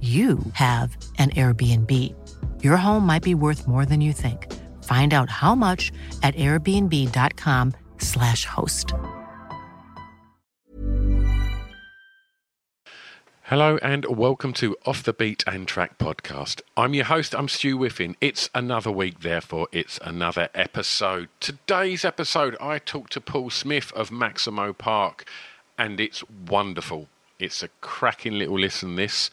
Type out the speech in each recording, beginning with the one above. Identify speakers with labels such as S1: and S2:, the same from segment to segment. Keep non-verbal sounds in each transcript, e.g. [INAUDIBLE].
S1: you have an Airbnb. Your home might be worth more than you think. Find out how much at airbnb.com/slash host.
S2: Hello and welcome to Off the Beaten Track podcast. I'm your host, I'm Stu Whiffen. It's another week, therefore, it's another episode. Today's episode, I talked to Paul Smith of Maximo Park, and it's wonderful. It's a cracking little listen, this.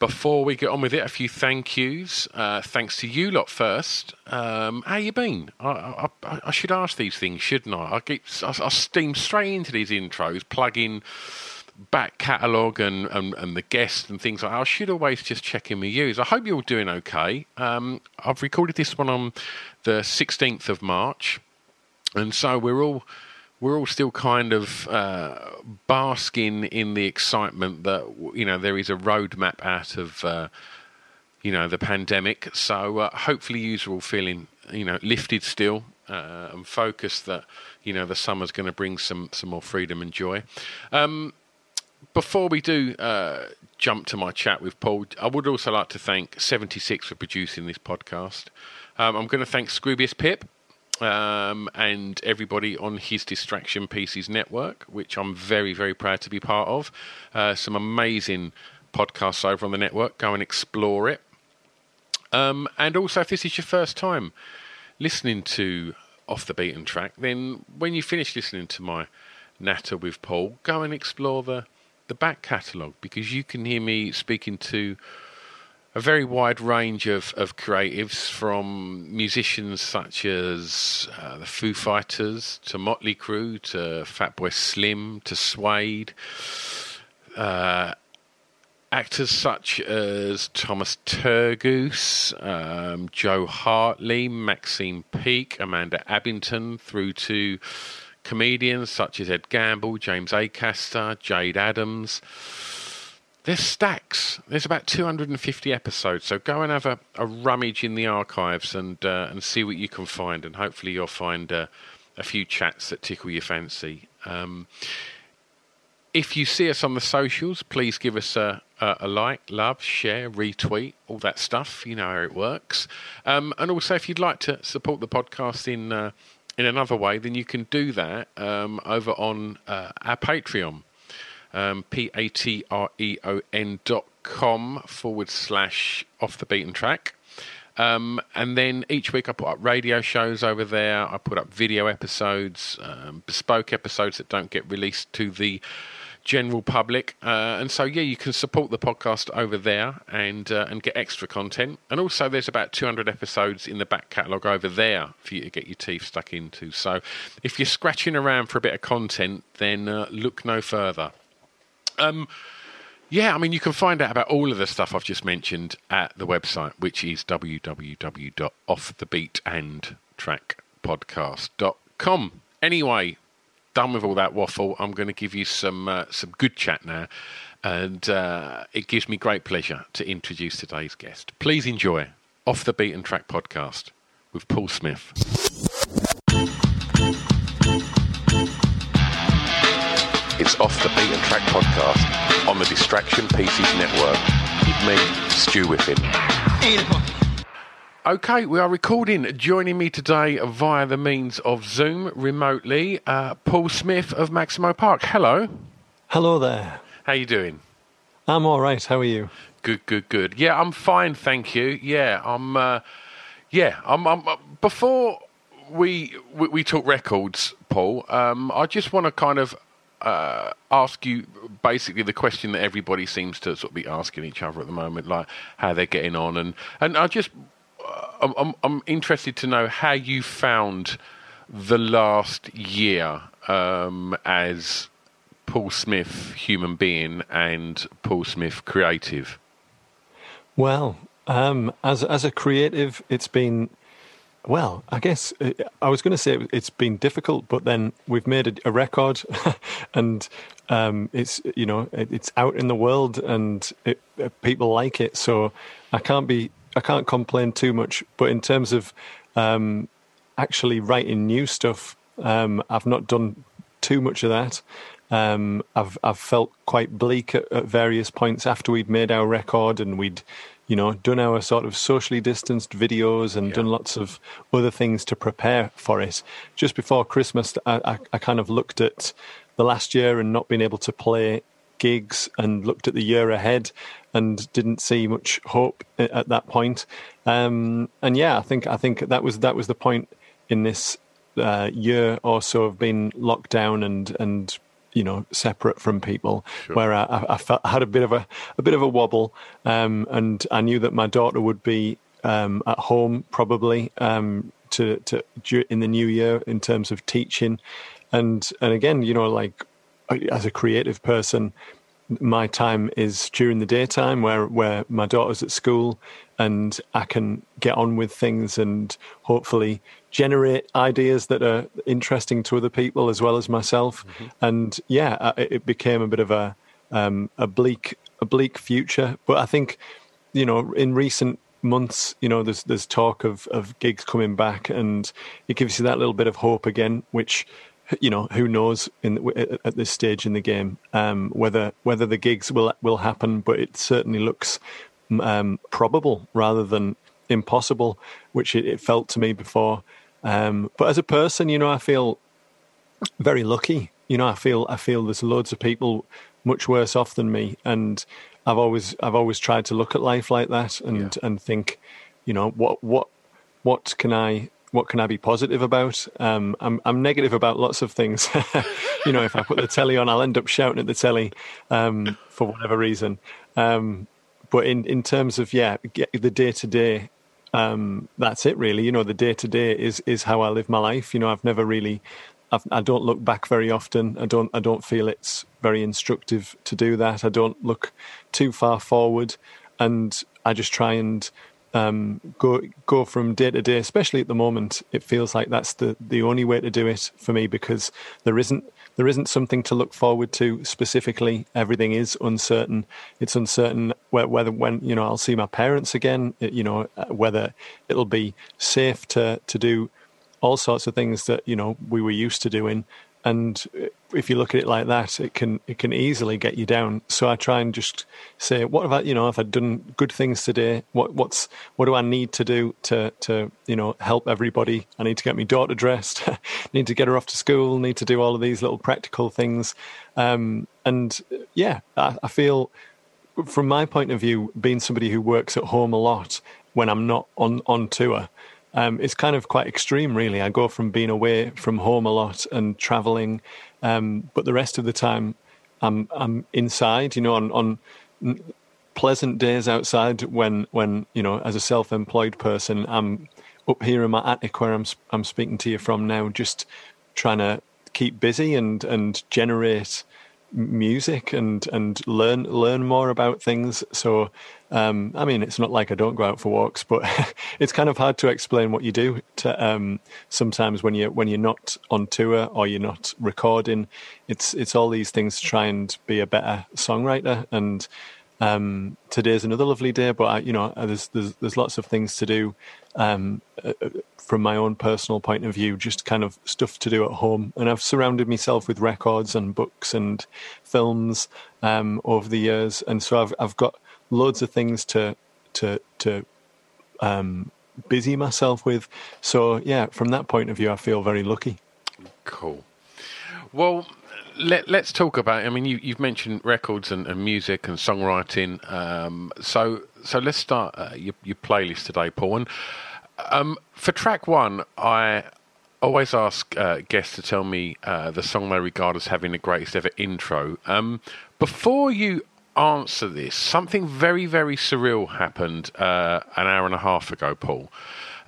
S2: Before we get on with it, a few thank yous. Uh, thanks to you lot first. Um, how you been? I, I, I, should ask these things, shouldn't I? I, get, I, I steam straight into these intros, plug in back catalogue and, and, and the guests and things like that. I should always just check in with you. I hope you're all doing okay. Um, I've recorded this one on the 16th of March, and so we're all we're all still kind of uh, basking in the excitement that you know there is a roadmap out of uh, you know the pandemic. So uh, hopefully, you are all feeling you know lifted still uh, and focused that you know the summer's going to bring some some more freedom and joy. Um, before we do uh, jump to my chat with Paul, I would also like to thank 76 for producing this podcast. Um, I'm going to thank Scroobius Pip um, and everybody on his Distraction Pieces network, which I'm very, very proud to be part of. Uh, some amazing podcasts over on the network. Go and explore it. Um, and also, if this is your first time listening to Off the Beaten Track, then when you finish listening to my natter with Paul, go and explore the the back catalogue because you can hear me speaking to a very wide range of, of creatives from musicians such as uh, the Foo Fighters to Motley Crue to Fatboy Slim to Suede. Uh, actors such as Thomas Turgoose, um, Jo Hartley, Maxine Peake, Amanda Abbington, through to comedians such as Ed Gamble, James Acaster, Jayde Adams. There's stacks. There's about 250 episodes, so go and have a, a rummage in the archives and uh, and see what you can find, and hopefully you'll find uh, a few chats that tickle your fancy. Um, if you see us on the socials, please give us a, a, a, like, love, share, retweet, all that stuff. You know how it works. Um, and also, if you'd like to support the podcast in uh, in another way, then you can do that um, over on uh, our Patreon. Um, P A T R E O N dot com forward slash off the beaten track. Um, and then each week I put up radio shows over there. I put up video episodes, um, bespoke episodes that don't get released to the general public. Uh, and so, yeah, you can support the podcast over there and uh, and get extra content. And also, there's about 200 episodes in the back catalogue over there for you to get your teeth stuck into. So, if you're scratching around for a bit of content, then uh, look no further. Um, yeah, I mean, you can find out about all of the stuff I've just mentioned at the website, which is www.offthebeatentrackpodcast.com. Anyway, done with all that waffle. I'm going to give you some uh, some good chat now, and uh, it gives me great pleasure to introduce today's guest. Please enjoy Off the Beaten Track podcast with Paul Smith. It's Off the Beaten Track podcast on the Distraction Pieces Network with me, Stu Whiffen. Okay, we are recording. Joining me today via the means of Zoom remotely, uh, Paul Smith of Maximo Park. Hello.
S3: Hello there.
S2: How you doing?
S3: I'm all right. How are you?
S2: Good, good, good. Yeah, I'm fine, thank you. Yeah, I'm. Uh, yeah, I'm. I'm uh, before we, we we talk records, Paul. Um, I just want to kind of uh, ask you basically the question that everybody seems to sort of be asking each other at the moment, like how they're getting on, and and I just uh, I'm I'm interested to know how you found the last year um, as Paul Smith, human being, and Paul Smith, creative.
S3: Well, um, as as a creative, it's been well. I guess uh, I was going to say it's been difficult, but then we've made a, record, [LAUGHS] and um, it's you know it's out in the world, and it, uh, people like it. So I can't be I can't complain too much. But in terms of um, actually writing new stuff, um, I've not done too much of that. Um, I've I've felt quite bleak at, at, various points after we'd made our record and we'd, you know, done our sort of socially distanced videos and yeah. done lots of other things to prepare for it. Just before Christmas, I, I, I kind of looked at the last year and not being able to play gigs and looked at the year ahead and didn't see much hope at that point. Um, and yeah, I think I think that was that was the point in this uh, year or so of being locked down and and you know separate from people sure. where I, I, felt, I, had a bit of a a bit of a wobble um, and I knew that my daughter would be um, at home probably um, to to in the new year in terms of teaching and and again you know like as a creative person my time is during the daytime where where my daughter's at school and I can get on with things and hopefully generate ideas that are interesting to other people as well as myself. Mm-hmm. And yeah, it became a bit of a um, a bleak a bleak future. But I think you know in recent months, you know, there's there's talk of of gigs coming back, and it gives you that little bit of hope again, which you know who knows in at this stage in the game um, whether whether the gigs will will happen, but it certainly looks um, probable rather than impossible, which it, it felt to me before. Um, but as a person, you know, I feel very lucky. You know, I feel I feel there's loads of people much worse off than me, and I've always I've always tried to look at life like that and yeah. and think, you know, what what what can I what can I be positive about? Um, I'm I'm negative about lots of things. [LAUGHS] you know, if I put the telly on, I'll end up shouting at the telly um, for whatever reason. Um, but in in terms of yeah, the day to day um, that's it really. You know, the day to day is is how I live my life. You know, I've never really, I've, I do not look back very often. I don't I don't feel it's very instructive to do that. I don't look too far forward, and I just try and um, go go from day to day. Especially at the moment, it feels like that's the the only way to do it for me because there isn't there isn't something to look forward to specifically. Everything is uncertain. It's uncertain whether when you know I'll see my parents again. You know uh, whether it'll be safe to to do all sorts of things that you know we were used to doing. And if you look at it like that, it can it can easily get you down. So I try and just say, what have I, you know, if I've done good things today, what what's what do I need to do to to you know help everybody? I need to get my daughter dressed, [LAUGHS] need to get her off to school, need to do all of these little practical things. Um, and yeah, I, I feel from my point of view, being somebody who works at home a lot when I'm not on on tour um, it's kind of quite extreme, really. I go from being away from home a lot and traveling, um, but the rest of the time I'm I'm inside. You know, on on pleasant days outside when when you know as a self-employed person I'm up here in my attic where I'm I'm speaking to you from now, just trying to keep busy and and generate music and and learn learn more about things. So, um, I mean, it's not like I don't go out for walks, but [LAUGHS] it's kind of hard to explain what you do. To um, sometimes when you when you're not on tour or you're not recording, it's it's all these things to try and be a better songwriter. And um, today's another lovely day, but I, you know, there's there's there's lots of things to do. Um, uh, from my own personal point of view, just kind of stuff to do at home. And I've surrounded myself with records and books and films um, over the years, and so I've I've got loads of things to to to um, busy myself with. So yeah, from that point of view, I feel very lucky.
S2: Cool. Well, let, us talk about. I mean, you, have mentioned records and, and, music and songwriting. Um, so, so let's start uh, your, your, playlist today, Paul. And um, for track one, I always ask uh, guests to tell me uh, the song they regard as having the greatest ever intro. Um, before you answer this, something very, very surreal happened uh, an hour and a half ago, Paul.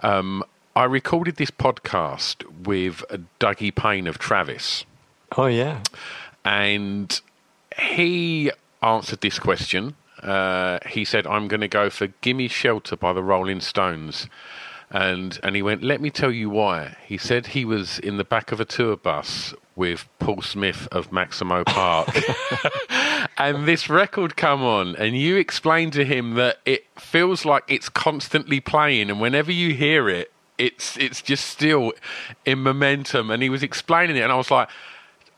S2: Um, I recorded this podcast with Dougie Payne of Travis.
S3: Oh, yeah.
S2: And he answered this question. Uh, he said, I'm going to go for Gimme Shelter by the Rolling Stones. And, and he went, Let me tell you why. He said he was in the back of a tour bus with Paul Smith of Maximo Park. [LAUGHS] and this record come on and you explained to him that it feels like it's constantly playing and whenever you hear it it's it's just still in momentum and he was explaining it and I was like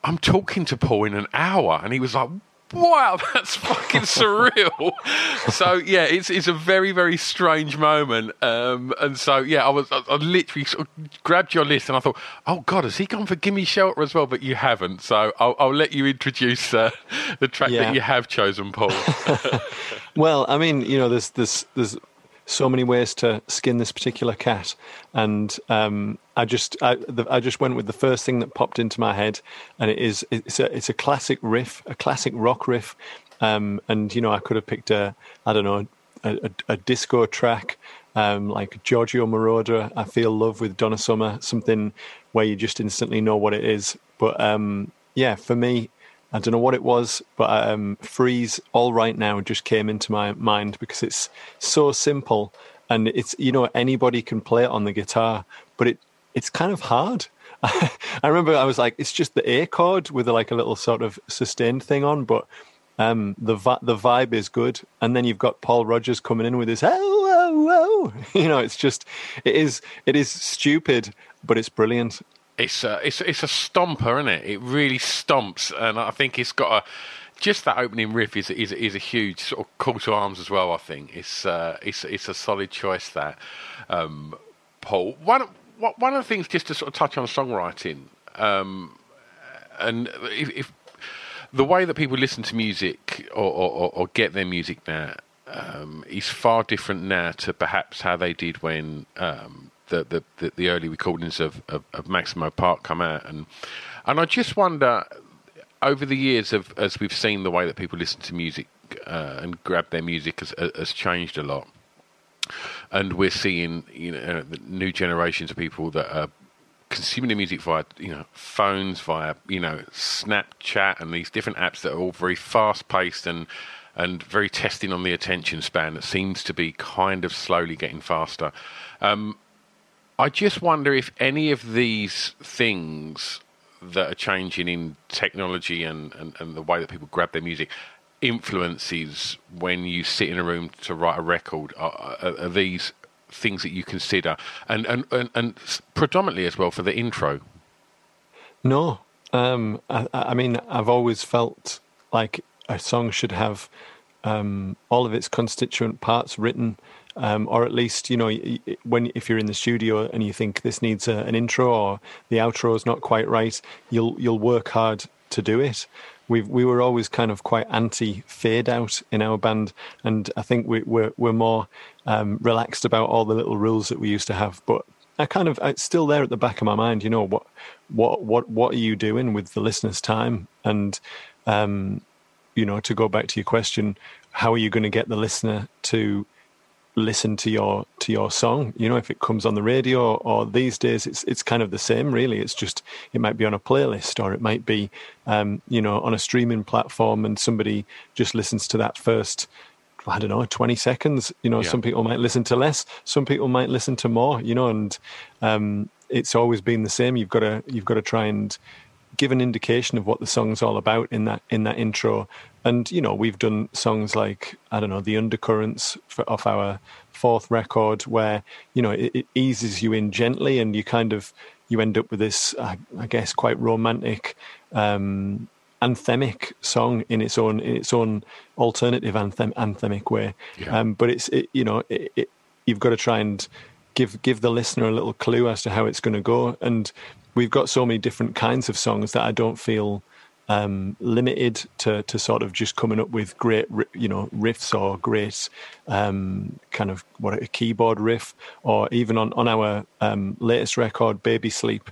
S2: I'm talking to Paul in an hour and he was like wow, [LAUGHS] that's fucking surreal. so yeah, it's it's a very very strange moment. Um, and so yeah, I was I, I literally sort of grabbed your list and I thought, oh god, has he gone for "Gimme Shelter" as well? But you haven't. So I'll, I'll let you introduce uh, the track yeah. that you have chosen, Paul. [LAUGHS]
S3: well, I mean, you know, this this there's so many ways to skin this particular cat, and um, I just I, the, I, just went with the first thing that popped into my head, and it is it's a it's a classic riff, a classic rock riff, um, and you know I could have picked a I don't know a, a, a disco track. Um, like Giorgio Moroder, I Feel Love with Donna Summer, something where you just instantly know what it is. But um, yeah, for me, I don't know what it was, but um, Free's All Right Now just came into my mind because it's so simple and it's you know anybody can play it on the guitar, but it it's kind of hard. [LAUGHS] I remember I was like, it's just the A chord with like a little sort of sustained thing on, but um, the vi- the vibe is good. And then you've got Paul Rodgers coming in with his oh oh oh, you know, it's just it is it is stupid, but it's brilliant
S2: it's a, it's it's a stomper, isn't it? It really stomps, and I think it's got a just that opening riff is is is a huge sort of call to arms as well. I think it's uh, it's it's a solid choice that um, Paul. One one of the things just to sort of touch on songwriting, um, and if, if, the way that people listen to music or, or, or get their music now um, is far different now to perhaps how they did when um, the, the, the, early recordings of, of, of, Maximo Park come out, and and I just wonder over the years of as we've seen the way that people listen to music uh, and grab their music has, has changed a lot, and we're seeing you know uh, new generations of people that are consuming the music via you know phones, via you know Snapchat and these different apps that are all very fast paced and and very testing on the attention span that seems to be kind of slowly getting faster. Um, I just wonder if any of these things that are changing in technology and, and, and the way that people grab their music influences when you sit in a room to write a record. Are, are, are these things that you consider? And, and, and, and, predominantly as well for the intro.
S3: No. Um, I, I, mean i've always felt like a song should have um, all of its constituent parts written um, or at least you know when if you're in the studio and you think this needs a, an intro or the outro is not quite right, you'll you'll work hard to do it. We we were always kind of quite anti fade out in our band, and I think we, we're we're more um, relaxed about all the little rules that we used to have. But I kind of it's still there at the back of my mind. You know what what what what are you doing with the listener's time and um, you know to go back to your question, how are you going to get the listener to listen to your to your song you know if it comes on the radio or these days it's it's kind of the same really it's just it might be on a playlist or it might be um, you know on a streaming platform and somebody just listens to that first I don't know, 20 seconds. You know, yeah. some people might listen to less, some people might listen to more, you know, and um, it's always been the same. You've got to, you've got to try and give an indication of what the song's all about in that, in that intro and you know we've done songs like I don't know the undercurrents for, off our fourth record, where you know it, it, eases you in gently, and you kind of you end up with this, uh, I guess, quite romantic, um, anthemic song in its own in its own alternative anthem anthemic way. Yeah. Um, but it's it, you know it, you've got to try and give give the listener a little clue as to how it's going to go, and we've got so many different kinds of songs that I don't feel um, limited to, to sort of just coming up with great, you know, riffs or great um, kind of what a keyboard riff, or even on on our um, latest record, Baby Sleep,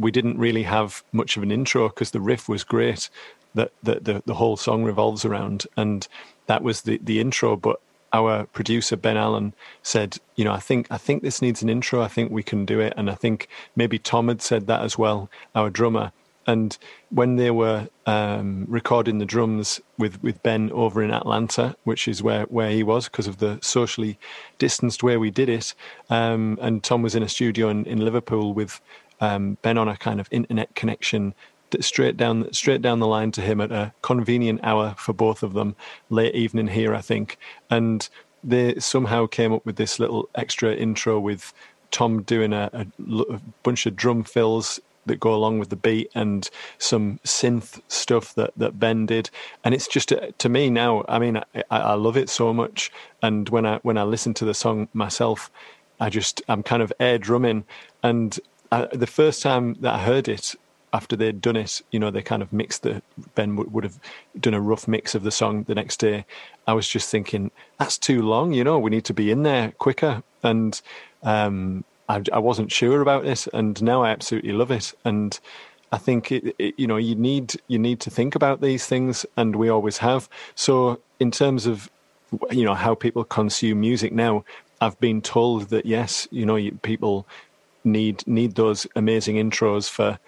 S3: we didn't really have much of an intro because the riff was great that the, the the whole song revolves around, and that was the the intro, but our producer Ben Allen said, you know, I think I think this needs an intro. I think we can do it, and I think maybe Tom had said that as well, our drummer. And when they were um, recording the drums with, with Ben over in Atlanta, which is where, where he was because of the socially distanced way we did it, um, and Tom was in a studio in, in Liverpool with um, Ben on a kind of internet connection straight down straight down the line to him at a convenient hour for both of them, late evening here, I think, and they somehow came up with this little extra intro with Tom doing a, a, bunch of drum fills that go along with the beat and some synth stuff that, that Ben did. And it's just to me now. I mean, I, I love it so much. And when I when I listen to the song myself, I just I'm kind of air drumming. And I, the first time that I heard it, after they'd done it, you know, they kind of mixed the Ben would, would have done a rough mix of the song the next day. I was just thinking that's too long, you know. We need to be in there quicker. And um, I, I wasn't sure about it, and now I absolutely love it. And I think it, it, you know you need you need to think about these things, and we always have. So in terms of you know how people consume music now, I've been told that yes, you know people need need those amazing intros for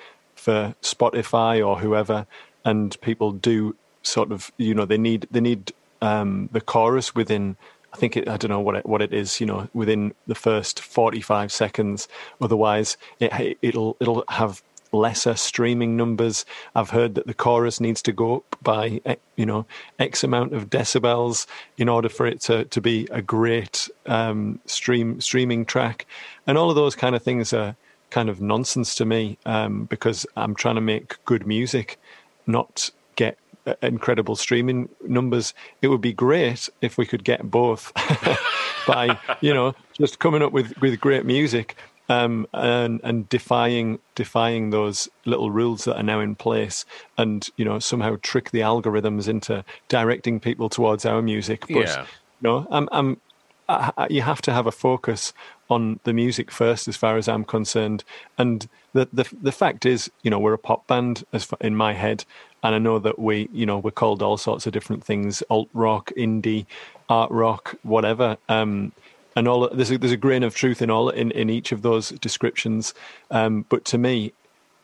S3: for Spotify or whoever, and people do sort of you know they need they need um, the chorus within I think it, I don't know what it, what it is. You know, within the first forty five seconds. Otherwise, it, it'll it'll have lesser streaming numbers. I've heard that the chorus needs to go up by you know X amount of decibels in order for it to, to be a great um, stream streaming track, and all of those kind of things are kind of nonsense to me um, because I'm trying to make good music, not get incredible streaming numbers. It would be great if we could get both [LAUGHS] by you know just coming up with with great music um, and and defying defying those little rules that are now in place, and you know somehow trick the algorithms into directing people towards our music. But
S2: yeah.
S3: you know, I'm, I'm I, you have to have a focus on the music first, as far as I'm concerned. And the the the fact is, you know, we're a pop band, as in my head, and I know that we, you know, we're called all sorts of different things: alt rock, indie, art rock, whatever. Um, and all there's a, there's a grain of truth in all in, in each of those descriptions. Um, but to me,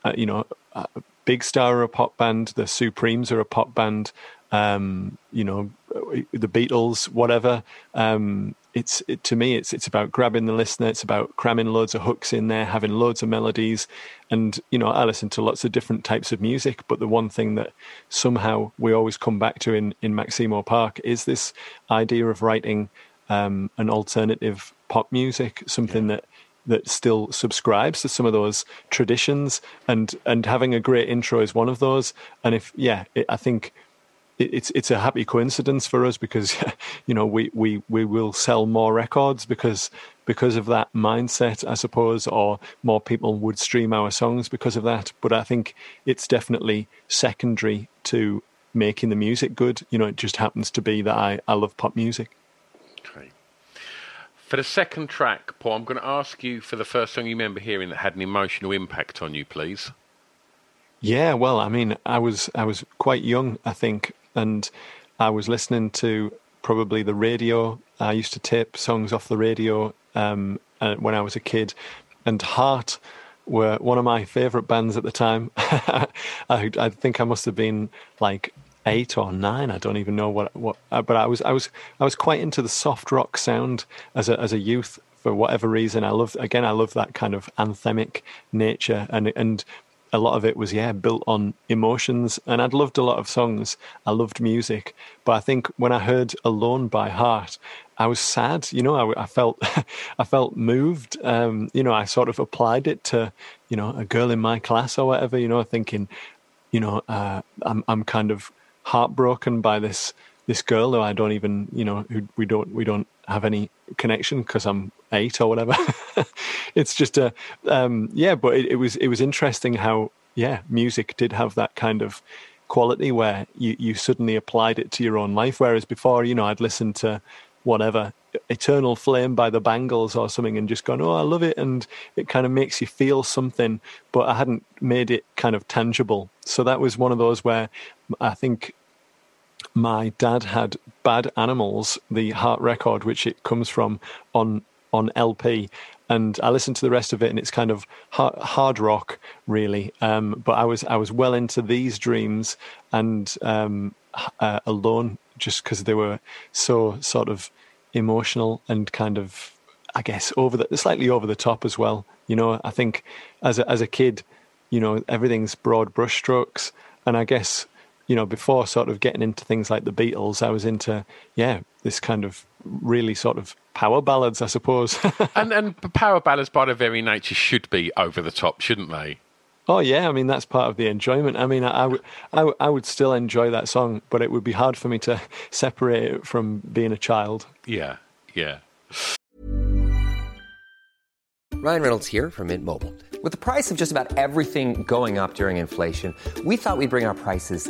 S3: uh, you know, uh, Big Star are a pop band, the Supremes are a pop band. Um, you know, the Beatles, whatever. Um, it's it, to me it's it's about grabbing the listener it's about cramming loads of hooks in there having loads of melodies and you know i listen to lots of different types of music but the one thing that somehow we always come back to in in maximo park is this idea of writing um, an alternative pop music something yeah. that that still subscribes to some of those traditions and and having a great intro is one of those and if yeah it, i think it's it's a happy coincidence for us because [LAUGHS] you know we, we, we will sell more records because because of that mindset, I suppose, or more people would stream our songs because of that. But I think it's definitely secondary to making the music good. You know, it just happens to be that I, I love pop music.
S2: Okay. For the second track, Paul, I'm going to ask you for the first song you remember hearing that had an emotional impact on you, please.
S3: Yeah, well, I mean, I was I was quite young, I think, and I was listening to probably the radio. I used to tape songs off the radio um, uh, when I was a kid, and Heart were one of my favourite bands at the time. [LAUGHS] I, I, think I must have been like eight or nine. I don't even know what what. Uh, but I was I was I was quite into the soft rock sound as a as a youth for whatever reason. I love again I love that kind of anthemic nature and and a lot of it was yeah built on emotions and i'd loved a lot of songs. I loved music but i think when i heard alone by heart i was sad you know i, I felt [LAUGHS] i felt moved. Um, you know i sort of applied it to you know a girl in my class or whatever you know thinking you know uh, i'm i'm kind of heartbroken by this this girl who I don't even, you know, who we don't we don't have any connection because I'm eight or whatever. [LAUGHS] it's just a, um, yeah. But it, it, was it was interesting how yeah, music did have that kind of quality where you, you suddenly applied it to your own life. Whereas before, you know, I'd listened to whatever Eternal Flame by the Bangles or something and just gone, oh, I love it. And it kind of makes you feel something, but I hadn't made it kind of tangible. So that was one of those where I think my dad had Bad Animals, the Heart record, which it comes from on on LP, and I listened to the rest of it, and it's kind of hard, hard rock, really. Um, but I was I was well into these dreams and um, uh, alone, just because they were so sort of emotional and kind of, I guess, over the slightly over the top as well. You know, I think as a, as a kid, you know, everything's broad brushstrokes, and I guess you know, before sort of getting into things like the Beatles, I was into, yeah, this kind of really sort of power ballads, I suppose. [LAUGHS]
S2: and and power ballads, by their very nature, should be over the top, shouldn't they?
S3: Oh yeah, I mean that's part of the enjoyment. I mean, I, I, I would still enjoy that song, but it would be hard for me to [LAUGHS] separate it from being a child.
S2: Yeah, yeah.
S4: Ryan Reynolds here from Mint Mobile. With the price of just about everything going up during inflation, we thought we'd bring our prices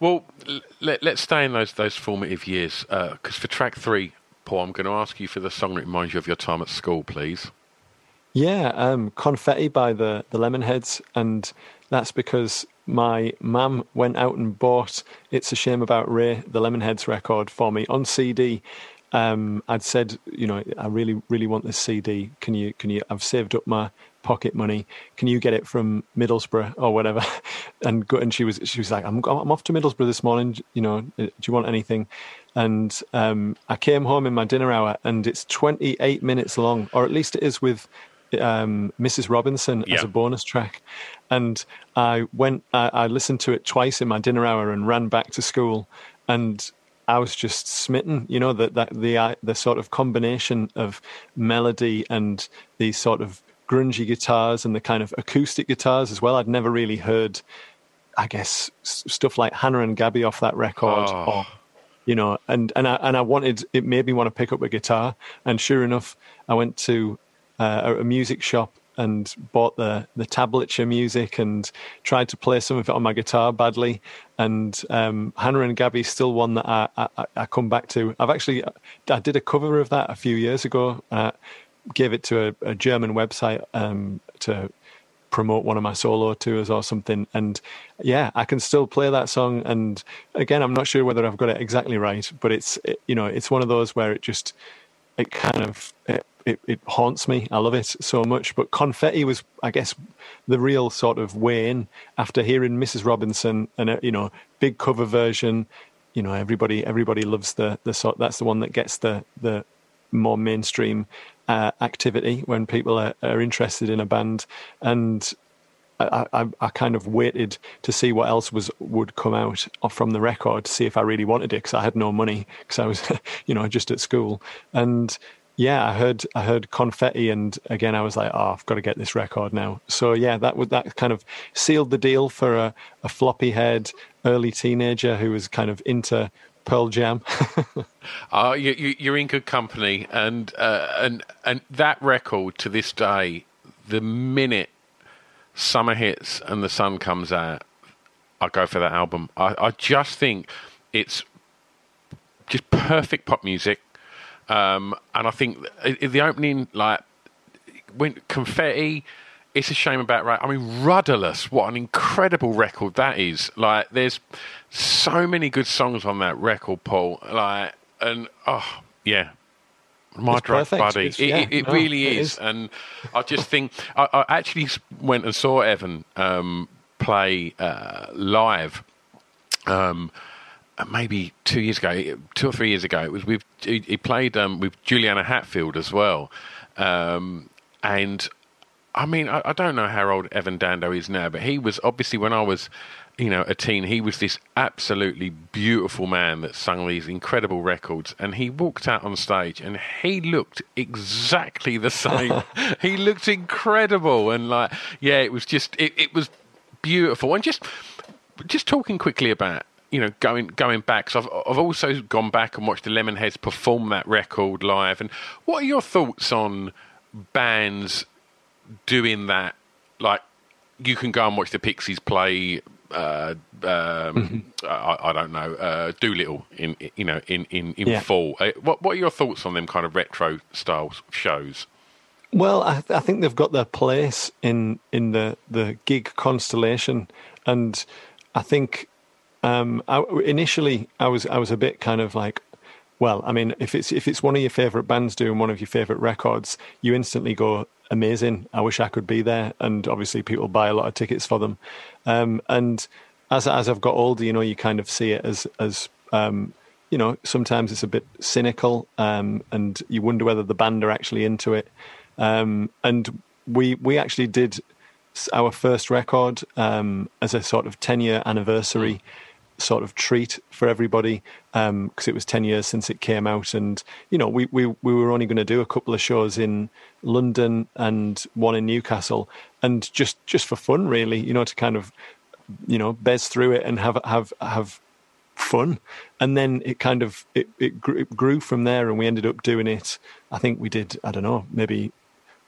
S2: Well, let, let's stay in those those formative years because for track three, Paul, I'm going to ask you for the song that reminds you of your time at school, please.
S3: Yeah, um, Confetti by the, the Lemonheads. And that's because my mum went out and bought It's a Shame About Ray, the Lemonheads record for me on CD. Um, I'd said, you know, I really, really want this CD. Can you, can you, I've saved up my pocket money. Can you get it from Middlesbrough or whatever? [LAUGHS] And go, and she was, she was like, I'm, I'm off to Middlesbrough this morning. You know, do you want anything? And um, I came home in my dinner hour and it's 28 minutes long, or at least it is with um, Mrs. Robinson as a bonus track. And I went, I, I listened to it twice in my dinner hour and ran back to school. And I was just smitten, you know, that, that the, uh, the sort of combination of melody and the sort of grungy guitars and the kind of acoustic guitars as well. I'd never really heard, I guess, s- stuff like Hannah and Gabby off that record
S2: Oh.
S3: or you know, and and I and I wanted it made me want to pick up a guitar, and sure enough, I went to uh, a- music shop and bought the the tablature music and tried to play some of it on my guitar badly. And um, Hannah and Gabby still one that I, I I come back to. I've actually I did a cover of that a few years ago. Uh, gave it to a, a German website um, to promote one of my solo tours or something. And yeah, I can still play that song. And again, I'm not sure whether I've got it exactly right, but it's it, you know it's one of those where it just it kind of it, it, it haunts me. I love it so much. But Confetti was, I guess, the real sort of in after hearing Mrs. Robinson and a, you know big cover version. You know, everybody everybody loves the the sort. That's the one that gets the the more mainstream uh, activity when people are, are interested in a band. And I, I, I kind of waited to see what else was would come out from the record to see if I really wanted it because I had no money because I was [LAUGHS] you know just at school. And yeah I heard I heard confetti and again I was like oh I've got to get this record now. So yeah that would that kind of sealed the deal for a, a floppy head early teenager who was kind of into Pearl Jam. [LAUGHS]
S2: uh, you, you're in good company, and uh, and and that record to this day, the minute summer hits and the sun comes out, I go for that album. I, I just think it's just perfect pop music, um, and I think the opening like when confetti it's a shame about Ray. I mean, Rudderless. What an incredible record that is! Like, there's so many good songs on that record, Paul. Like, and oh yeah, my drug buddy. It's, it, yeah, it, it no, really it is. is. And I just think I, I, actually went and saw Evan um, play uh, live. Um, maybe two years ago, two or three years ago, it was with he, he played um, with Juliana Hatfield as well, um, and I mean, I, I, don't know how old Evan Dando is now, but he was obviously when I was, you know, a teen, he was this absolutely beautiful man that sung these incredible records. And he walked out on stage and he looked exactly the same. [LAUGHS] he looked incredible. And like, yeah, it was just, it, it was beautiful. And just, just talking quickly about you know, going going back. So I've I've also gone back and watched the Lemonheads perform that record live. And what are your thoughts on bands doing that, like you can go and watch the Pixies play. Uh, um, mm-hmm. I, I, don't know, uh, Doolittle in you know in in in yeah. full. Uh, what what are your thoughts on them kind of retro style shows?
S3: Well, I, I think they've got their place in in the the gig constellation, and I think um, I, initially I was I was a bit kind of like, well, I mean, if it's if it's one of your favorite bands doing one of your favorite records, you instantly go, amazing. I wish I could be there. And obviously, people buy a lot of tickets for them. Um, and as as I've got older, you know, you kind of see it as as um, you know, sometimes it's a bit cynical, um, and you wonder whether the band are actually into it. Um, and we we actually did our first record um, as a sort of ten year anniversary. Mm sort of treat for everybody because um, it was 10 years since it came out. And you know we, we, we were only going to do a couple of shows in london and one in newcastle and just just for fun really you know to kind of you know bez through it and have have have fun. And then it kind of it, it, grew, it grew from there and we ended up doing it i think we did i don't know maybe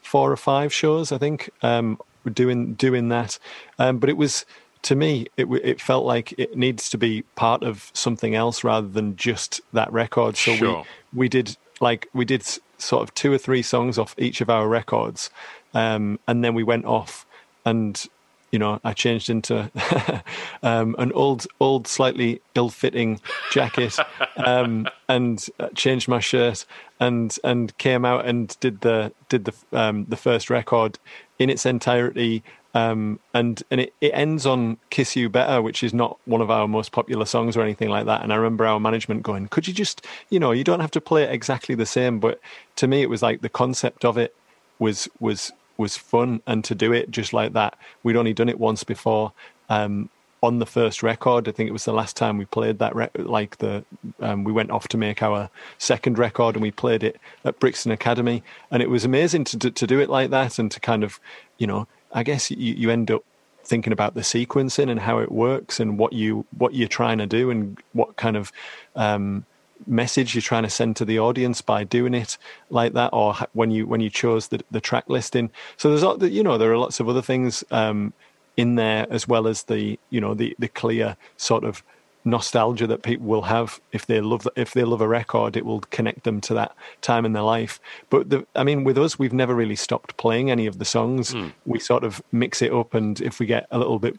S3: four or five shows i think um doing doing that. Um but it was to me, it it felt like it needs to be part of something else rather than just that record. So sure. we we did like we did sort of two or three songs off each of our records, um, and then we went off and you know I changed into [LAUGHS] um, an old old slightly ill fitting jacket um, and changed my shirt and and came out and did the did the um, the first record in its entirety um, and and it, it ends on "Kiss You Better," which is not one of our most popular songs or anything like that. And I remember our management going, "Could you just, you know, you don't have to play it exactly the same." But to me, it was like the concept of it was was was fun, and to do it just like that, we'd only done it once before. Um, on the first record, I think it was the last time we played that. Like the, um, we went off to make our second record, and we played it at Brixton Academy, and it was amazing to to, to do it like that, and to kind of, you know, I guess you, you end up thinking about the sequencing and how it works and what you what you're trying to do and what kind of um, message you're trying to send to the audience by doing it like that or when you when you chose the, the track listing. So there's you know there are lots of other things um, in there as well as the you know the the clear sort of nostalgia that people will have if they love if they love a record it will connect them to that time in their life. But the, i mean with us we've never really stopped playing any of the songs. Mm. we sort of mix it up and if we get a little bit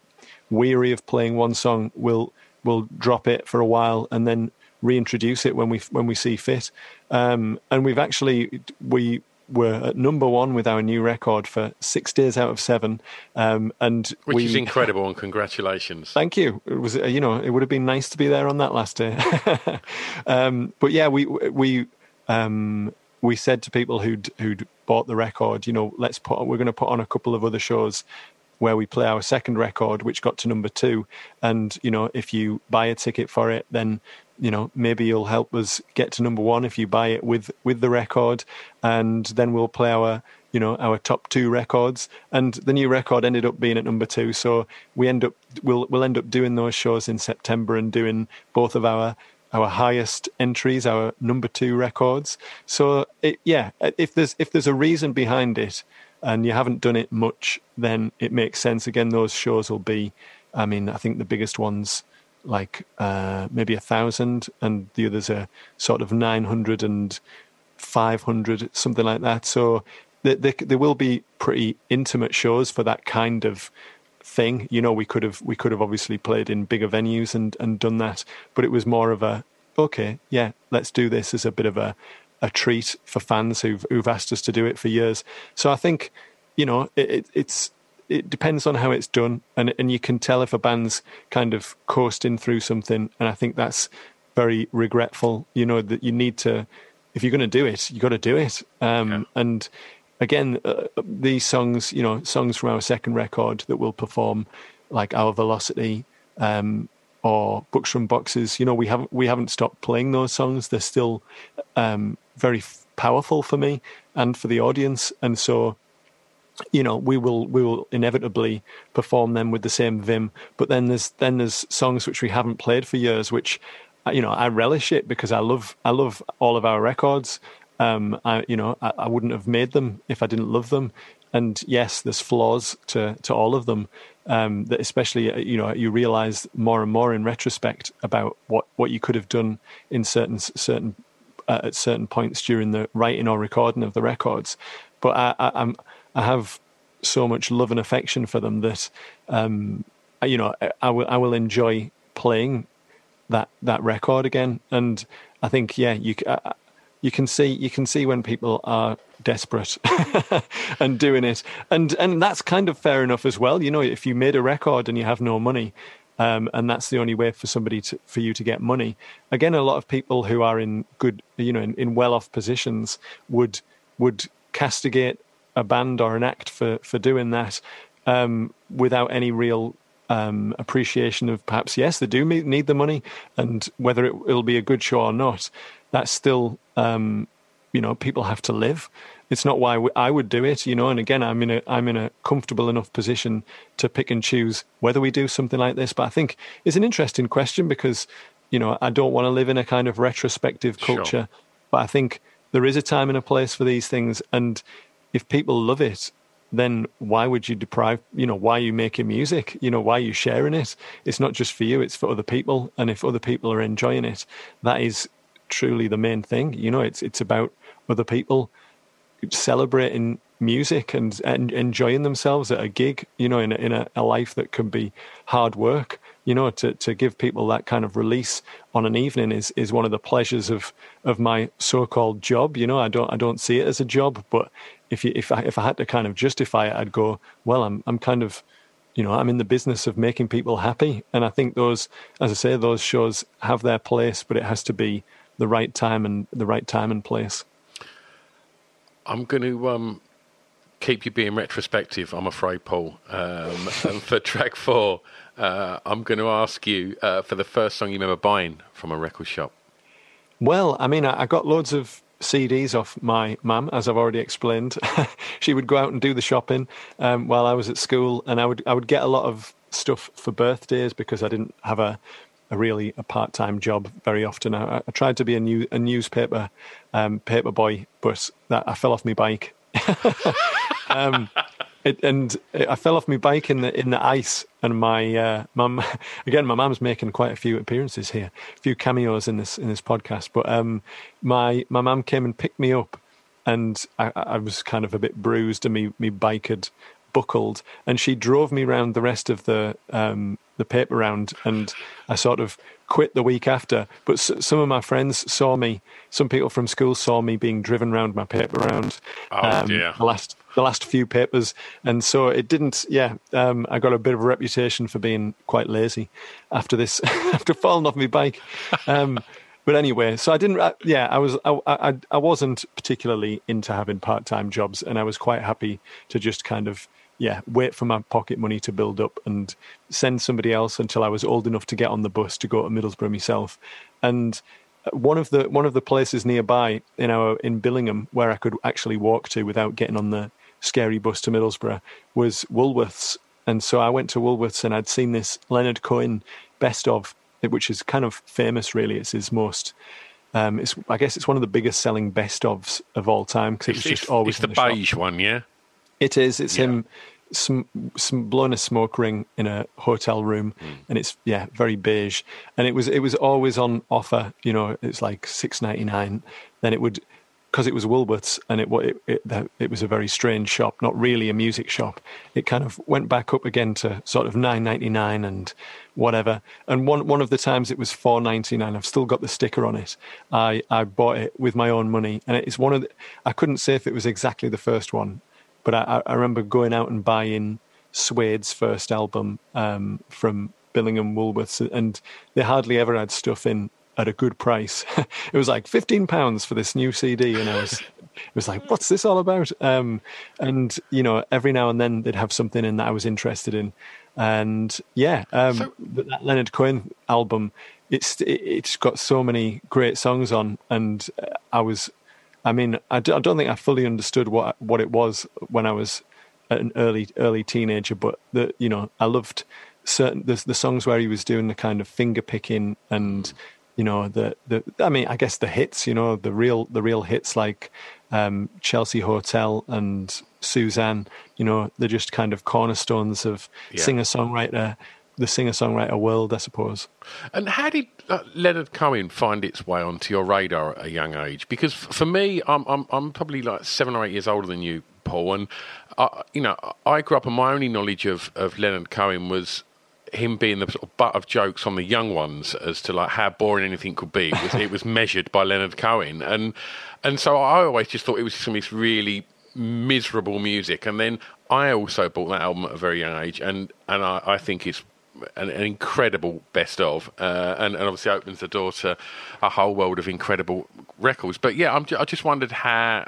S3: weary of playing one song we'll we'll drop it for a while and then reintroduce it when we when we see fit um, and we've actually we were at number one with our new record for six days out of seven, um, and
S2: which
S3: we,
S2: is incredible. And congratulations!
S3: Thank you. It was you know it would have been nice to be there on that last day, [LAUGHS] um, but yeah, we we um, we said to people who'd who'd bought the record, you know, let's put we're going to put on a couple of other shows where we play our second record, which got to number two. And, you know, if you buy a ticket for it, then you know maybe you'll help us get to number one if you buy it with with the record and then we'll play our you know our top two records and the new record ended up being at number two so we end up we'll we'll end up doing those shows in september and doing both of our our highest entries, our number two records. So it, yeah, if there's if there's a reason behind it, and you haven't done it much, then it makes sense. Again, those shows will be, I mean, I think the biggest ones like uh, maybe a thousand, and the others are sort of nine hundred and five hundred, something like that. So there will be pretty intimate shows for that kind of thing. You know, we could have we could have obviously played in bigger venues and and done that, but it was more of a okay, yeah, let's do this as a bit of a a treat for fans who've who've asked us to do it for years. So I think you know it, it, it's it depends on how it's done, and and you can tell if a band's kind of coasting through something, and I think that's very regretful. You know that you need to if you're going to do it, you got to do it. Um, yeah. And again, uh, these songs, you know, songs from our second record that we'll perform, like Our Velocity um, or Books from Boxes, you know, we haven't we haven't stopped playing those songs. They're still um, very f- powerful for me and for the audience, and so you know we will we will inevitably perform them with the same vim. But then there's then there's songs which we haven't played for years, which you know I relish it because I love I love all of our records um, I, you know, I, I, wouldn't have made them if I didn't love them. And yes, there's flaws to to all of them. Um, that especially, uh, you know, you realise more and more in retrospect about what, what you could have done in certain certain uh, at certain points during the writing or recording of the records. But I, I, I'm I have so much love and affection for them that um, you know I will I will enjoy playing that that record again. And I think yeah, you I, you can see you can see when people are desperate [LAUGHS] and doing it. And and that's kind of fair enough as well. You know if you made a record and you have no money um, and that's the only way for somebody to, for you to get money. Again a lot of people who are in good you know in, in well-off positions would would castigate a band or an act for for doing that um, without any real um, appreciation of perhaps yes they do need the money and whether it will be a good show or not that's still um, you know people have to live it's not why I would do it, you know. And again, I'm in a I'm in a comfortable enough position to pick and choose whether we do something like this. But I think it's an interesting question because you know I don't want to live in a kind of retrospective culture, sure. but I think there is a time and a place for these things. And if people love it, then why would you deprive? You know, why are you making music? You know, why are you sharing it? It's not just for you; it's for other people. And if other people are enjoying it, that is truly the main thing. You know, it's it's about other people celebrating music and, and enjoying themselves at a gig. You know, in a, in a, a life that can be hard work. You know, to, to give people that kind of release on an evening is, is one of the pleasures of, of my so called job. You know, I don't I don't see it as a job, but if you, if I if I had to kind of justify it, I'd go, well, I'm I'm kind of you know, I'm in the business of making people happy. And I think those, as I say, those shows have their place, but it has to be the right time and the right time and place.
S2: I'm going to um, keep you being retrospective. I'm afraid, Paul. Um, [LAUGHS] and for track four, uh, I'm going to ask you uh, for the first song you remember buying from a record shop.
S3: Well, I mean, I, I got loads of CDs off my mum, as I've already explained. [LAUGHS] she would go out and do the shopping um, while I was at school, and I would I would get a lot of stuff for birthdays because I didn't have a a really a part time job very often. I, I, tried to be a new a newspaper um, paper boy, but that I fell off my bike. [LAUGHS] um, it, and I fell off my bike in the in the ice, and my uh, mum [LAUGHS] again. My mum's making quite a few appearances here, a few cameos in this in this podcast. But um, my my mum came and picked me up, and I, I was kind of a bit bruised, and me me bike had buckled, and she drove me around the rest of the um, the paper round, and I sort of quit the week after. But s- some of my friends saw me. Some people from school saw me being driven around my paper round.
S2: Oh um, dear!
S3: The last the last few papers, and so it didn't. Yeah, um, I got a bit of a reputation for being quite lazy after this, [LAUGHS] after falling off my bike. Um, but anyway, so I didn't. Uh, yeah, I was. I, I, I wasn't particularly into having part time jobs, and I was quite happy to just kind of yeah, wait for my pocket money to build up and send somebody else until I was old enough to get on the bus to go to Middlesbrough myself. And one of the one of the places nearby in our in Billingham where I could actually walk to without getting on the scary bus to Middlesbrough was Woolworths. And so I went to Woolworths and I'd seen this Leonard Cohen best of which is kind of famous. Really, it's his most. Um, it's I guess it's one of the biggest selling best ofs of all time because it was just always
S2: it's the,
S3: shop.
S2: beige one, yeah.
S3: It is. It's
S2: Yeah.
S3: him blowing a smoke ring in a hotel room,
S2: Hmm.
S3: and it's yeah very beige. And it was it was always on offer. You know, it's like six ninety nine. Then it would because it was Woolworths and it, it it it was a very strange shop, not really a music shop. It kind of went back up again to sort of nine ninety nine and whatever. And one one of the times it was four ninety nine. I've still got the sticker on it. I I bought it with my own money, and it's one of the, I couldn't say if it was exactly the first one, but I, I remember going out and buying Suede's first album um, from Billingham Woolworths, and they hardly ever had stuff in at a good price. [LAUGHS] it was like fifteen pounds for this new CD, and I was, it was like, what's this all about? Um, and you know, every now and then they'd have something in that I was interested in, and yeah, um,
S2: So-
S3: but that Leonard Cohen album, it's it, it's got so many great songs on, and uh, I was, I mean, I, d- I don't think I fully understood what what it was when I was an early early teenager, but the you know I loved certain the, the songs where he was doing the kind of finger picking and you know the the I mean I guess the hits you know the real the real hits like um, Chelsea Hotel and Suzanne you know they're just kind of cornerstones of
S2: Yeah.
S3: singer songwriter the singer songwriter world I suppose.
S2: And how did uh, Leonard Cohen find its way onto your radar at a young age? Because f- for me, I'm I'm, I'm probably like seven or eight years older than you, Paul, and I, you know I grew up, and my only knowledge of of Leonard Cohen was him being the sort of butt of jokes on the young ones as to like how boring anything could be. It was, it was [LAUGHS] measured by Leonard Cohen, and and so I always just thought it was some of this really miserable music. And then I also bought that album at a very young age, and and I, I think it's an, an incredible best of, uh, and, and obviously opens the door to a whole world of incredible records. But yeah, I'm, I just wondered how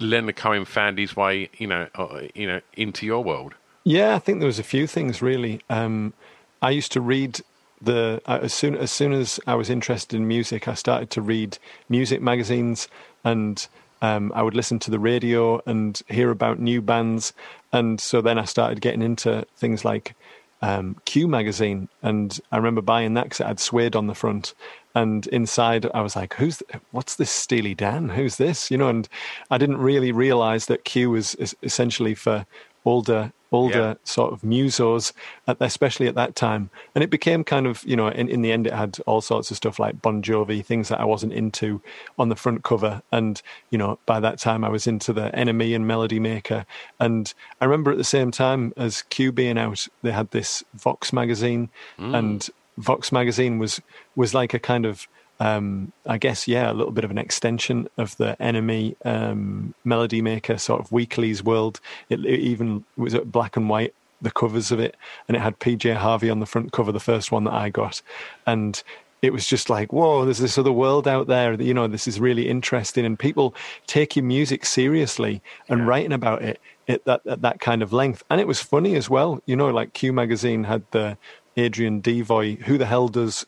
S2: Leonard Cohen found his way, you know, uh, you know, into your world.
S3: Yeah, I think there was a few things really. Um, I used to read the uh, as soon as soon as I was interested in music, I started to read music magazines, and um, I would listen to the radio and hear about new bands, and so then I started getting into things like um, Q magazine, and I remember buying that because it had Suede on the front, and inside I was like, "Who's? th- What's this Steely Dan? Who's this?" You know, and I didn't really realize that Q was essentially for older older
S2: Yeah.
S3: sort of musos, at- especially at that time. And it became kind of, you know, in, in the end, it had all sorts of stuff like Bon Jovi, things that I wasn't into on the front cover. And, you know, by that time, I was into the NME and Melody Maker. And I remember at the same time as Q being out, they had this Vox magazine, mm. and Vox magazine was was like a kind of um, I guess, yeah, a little bit of an extension of the NME um, Melody Maker sort of weeklies world. It, it even was at black and white, the covers of it, and it had PJ Harvey on the front cover, the first one that I got. And it was just like, whoa, there's this other world out there. that, You know, this is really interesting. And people taking music seriously and writing about it at that, at that kind of length. And it was funny as well. You know, like Q Magazine had the Adrian Deevoy, who the hell does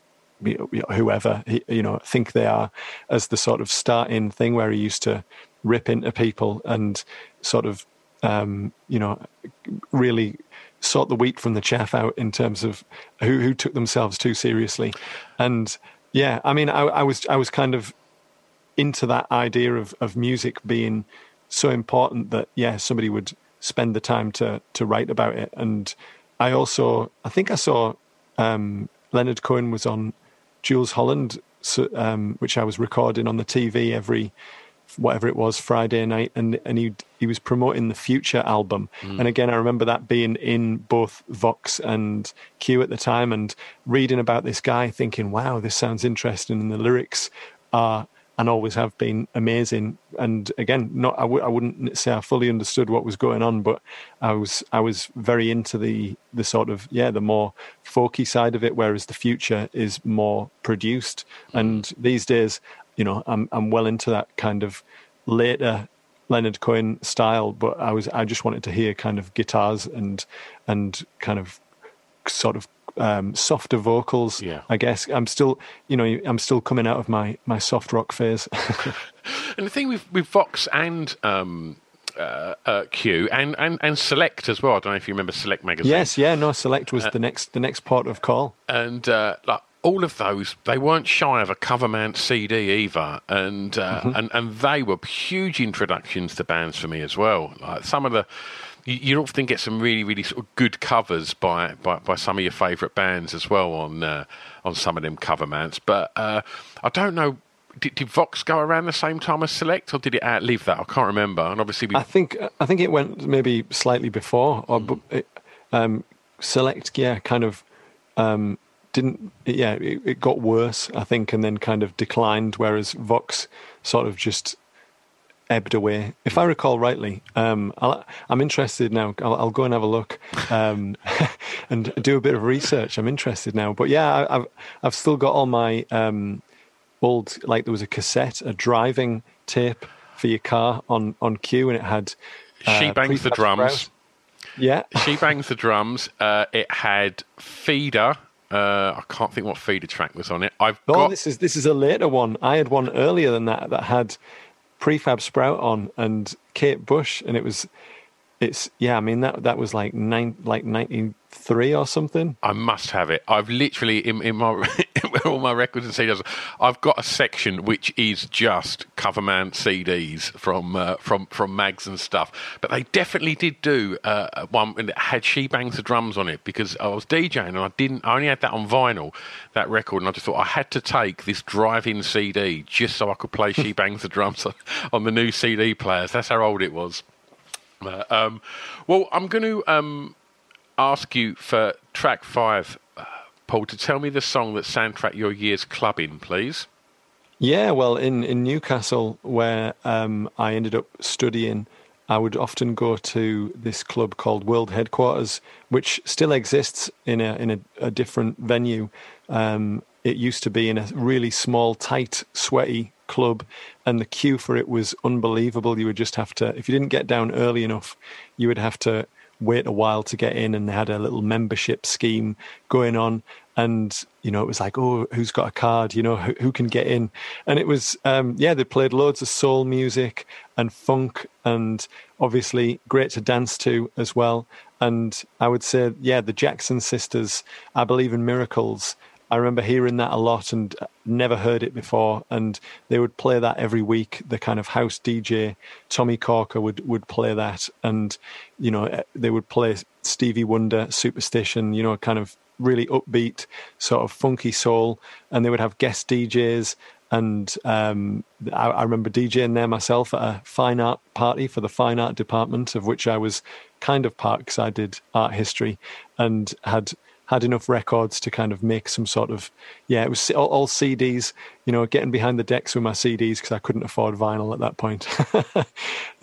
S3: whoever you know think they are as the sort of starting thing where he used to rip into people and sort of um, you know really sort the wheat from the chaff out in terms of who who took themselves too seriously. And yeah I mean I, I was I was kind of into that idea of of music being so important that yeah somebody would spend the time to to write about it. And I also I think I saw um, Leonard Cohen was on Jools Holland, so, um, which I was recording on the TV every whatever it was Friday night, and and he he was promoting the Future album, and again I remember that being in both Vox and Q at the time, and reading about this guy, thinking, wow, this sounds interesting, and the lyrics are and always have been amazing. And again, not I w- I wouldn't say I fully understood what was going on, but I was I was very into the the sort of yeah the more folky side of it, whereas the future is more produced. Mm-hmm. And these days, you know, I'm I'm well into that kind of later Leonard Cohen style, but I was I just wanted to hear kind of guitars and and kind of sort of um, softer vocals.
S2: Yeah.
S3: I guess I'm still, you know, I'm still coming out of my my soft rock phase. [LAUGHS]
S2: And the thing with, with Vox and um, uh, uh, Q and, and, and Select as well. I don't know if you remember Select magazine.
S3: yes, yeah, no. Select was the next the next part of call.
S2: and uh, like all of those, they weren't shy of a covermount CD either, and uh, mm-hmm. and and they were huge introductions to bands for me as well. Like some of the, you, you often get some really really sort of good covers by by, by some of your favourite bands as well on uh, on some of them cover covermounts. But uh, I don't know. Did, did, Vox go around the same time as Select, or did it outlive that? I can't remember. And obviously, we...
S3: I think I think it went maybe slightly before, or mm. um, Select, yeah, kind of um, didn't yeah it, it, got worse I think and then kind of declined whereas Vox sort of just ebbed away. If I recall rightly um, i am interested now I'll, I'll, go and have a look um, [LAUGHS] and do a bit of research. I'm interested now. But yeah I, have I've still got all my um, old like there was a cassette a driving tape for your car on on Q and it had
S2: uh, she bangs the drums.
S3: Yeah.
S2: She bangs the drums. Uh, it had feeder. Uh, I can't think what feeder track was on it. I've
S3: oh,
S2: got...
S3: this is this is a later one. I had one earlier than that that had prefab sprout on and Kate Bush, and it was it's yeah. I mean that that was like nine like nineteen three or something.
S2: I must have it. I've literally in, in my [LAUGHS] all my records and CDs. I've got a section which is just covermount CDs from uh, from from mags and stuff. But they definitely did do uh, one and it had She Bangs the Drums on it because I was DJing and I didn't. I only had that on vinyl, that record, and I just thought I had to take this drive-in CD just so I could play She [LAUGHS] Bangs the Drums on, on the new CD players. That's how old it was. Um, well, I'm going to um, ask you for track five, uh, Paul, to tell me the song that soundtracked your year's clubbing, please.
S3: Yeah, well, in, in Newcastle, where um, I ended up studying, I would often go to this club called World Headquarters, which still exists in a in a, a different venue. Um, it used to be in a really small, tight, sweaty club, and the queue for it was unbelievable. You would just have to, if you didn't get down early enough, you would have to wait a while to get in and they had a little membership scheme going on. And you know it was like oh who's got a card? You know who, who can get in? And it was um, yeah they played loads of soul music and funk and obviously great to dance to as well. And i would say yeah the jackson sisters i believe in miracles I remember hearing that a lot and never heard it before. And they would play that every week. The kind of house DJ, Tommy Corker, would, would play that. And, you know, they would play Stevie Wonder, Superstition, you know, kind of really upbeat, sort of funky soul. And they would have guest DJs. And um, I, I remember DJing there myself at a fine art party for the fine art department, of which I was kind of part because I did art history and had had enough records to kind of make some sort of yeah it was all, all CDs you know getting behind the decks with my CDs because I couldn't afford vinyl at that point. [LAUGHS]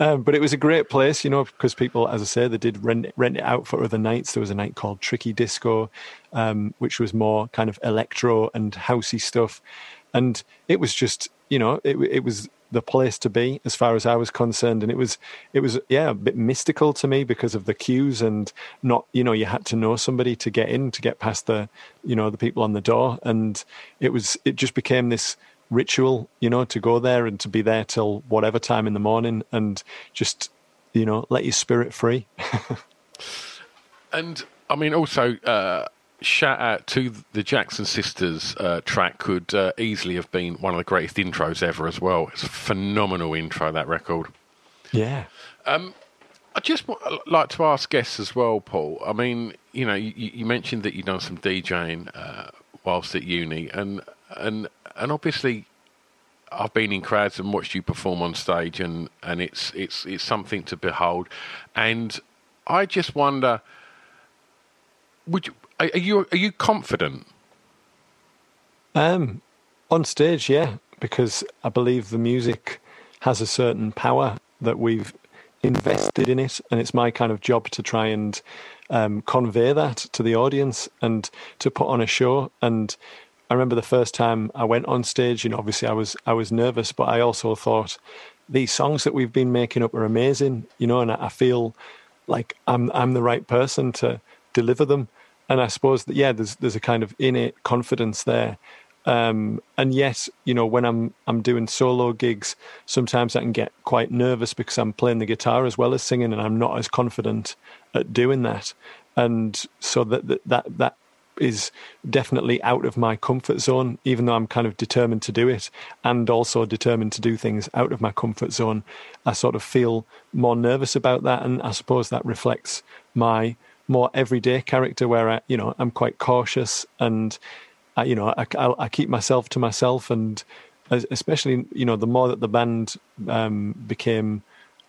S3: Um, but it was a great place you know because people as I say they did rent rent it out for other nights. There was a night called Tricky Disco um, which was more kind of electro and housey stuff. And it was just you know it, it was the place to be as far as I was concerned. And it was, it was, yeah, a bit mystical to me because of the queues and not, you know, you had to know somebody to get in, to get past the, you know, the people on the door. And it was, it just became this ritual, you know, to go there and to be there till whatever time in the morning and just, you know, let your spirit free. [LAUGHS]
S2: and I mean, also, uh, shout out to the Jackson Sisters uh, track could uh, easily have been one of the greatest intros ever as well. It's a phenomenal intro, that record.
S3: Yeah.
S2: Um, I just like to ask guests as well, Paul. I mean, you know, you, you mentioned that you've done some DJing uh, whilst at uni, and and and obviously, I've been in crowds and watched you perform on stage, and, and it's it's it's something to behold. And I just wonder, would you are, you are you confident?
S3: Um, on stage, yeah, because I believe the music has a certain power that we've invested in it, and it's my kind of job to try and um, convey that to the audience and to put on a show. And I remember the first time I went on stage, you know, obviously I was I was nervous, but I also thought these songs that we've been making up are amazing, you know, and I feel like I'm I'm the right person to deliver them and I suppose that yeah, there's there's a kind of innate confidence there. Um, and yet, you know, when I'm I'm doing solo gigs, sometimes I can get quite nervous because I'm playing the guitar as well as singing, and I'm not as confident at doing that. And so that that that, that is definitely out of my comfort zone, even though I'm kind of determined to do it and also determined to do things out of my comfort zone. I sort of feel more nervous about that, and I suppose that reflects my more everyday character, where I, you know, I'm quite cautious and, I, you know, I, I, I keep myself to myself, and especially, you know, the more that the band um, became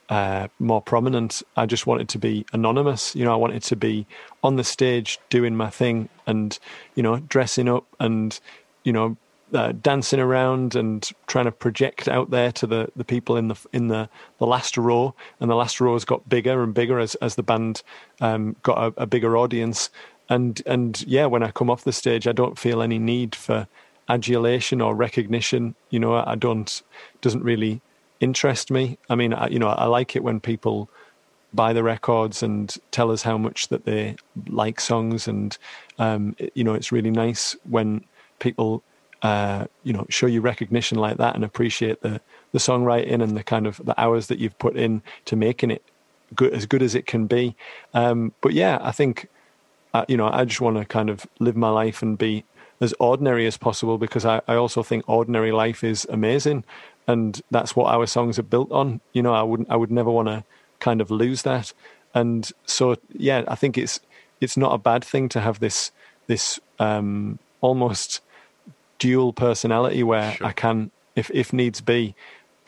S3: uh, more prominent. I just wanted to be anonymous. You know, I wanted to be on the stage doing my thing and, you know, dressing up and, you know, uh, dancing around and trying to project out there to the, the people in the in the, the last row, and the last rows got bigger and bigger as as the band um, got a, a bigger audience. And and yeah, when I come off the stage, I don't feel any need for adulation or recognition. You know, I don't doesn't really interest me. I mean, I, you know, I like it when people buy the records and tell us how much that they like songs, and um, you know, it's really nice when people, uh, you know, show you recognition like that and appreciate the the songwriting and the kind of the hours that you've put in to making it good as good as it can be. Um, but yeah, I think, uh, you know, I just want to kind of live my life and be as ordinary as possible because I, I also think ordinary life is amazing and that's what our songs are built on. You know, I wouldn't, I would never want to kind of lose that. And so, yeah, I think it's it's not a bad thing to have this this um, almost dual personality where sure. I can, if if needs be,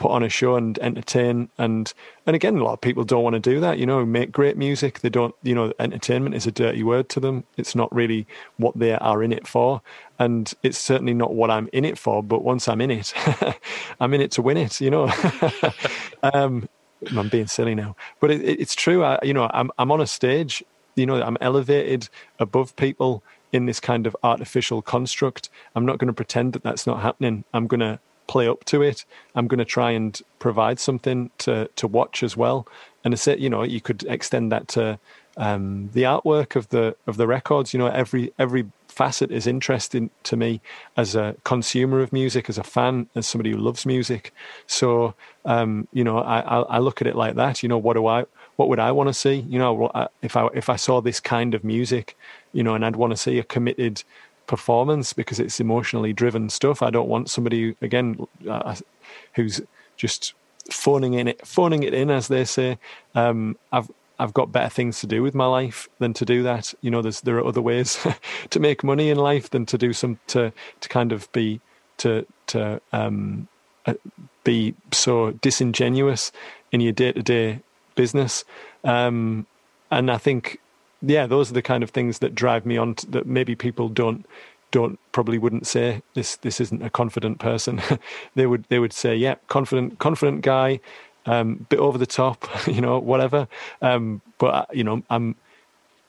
S3: put on a show and entertain. And and again a lot of people don't want to do that you know make great music. They don't you know entertainment is a dirty word to them. It's not really what they are in it for. And it's certainly not what i'm in it for but once i'm in it [LAUGHS] i'm in it to win it you know? [LAUGHS] Um, i'm being silly now but it, it's true. I, you know i'm i'm on a stage you know i'm elevated above people in this kind of artificial construct i'm not going to pretend that that's not happening i'm going to play up to it. I'm going to try and provide something to to watch as well. And it's you know you could extend that to um, the artwork of the of the records. You know every every facet is interesting to me as a consumer of music, as a fan, as somebody who loves music. So um, you know I, I, I look at it like that. You know what do I what would I want to see? You know if I if I saw this kind of music, you know, and I'd want to see a committed performance because it's emotionally driven stuff. I don't want somebody again uh, who's just phoning in it, phoning it in, as they say. Um, I've I've got better things to do with my life than to do that. You know, there are other ways [LAUGHS] to make money in life than to do some to to kind of be to to um, uh, be so disingenuous in your day to day business. Um, and I think yeah, those are the kind of things that drive me on. To, that maybe people don't don't probably wouldn't say this. This isn't a confident person. [LAUGHS] they would they would say, yeah, confident confident guy, um, bit over the top, [LAUGHS] you know, whatever. Um, but uh, you know, I'm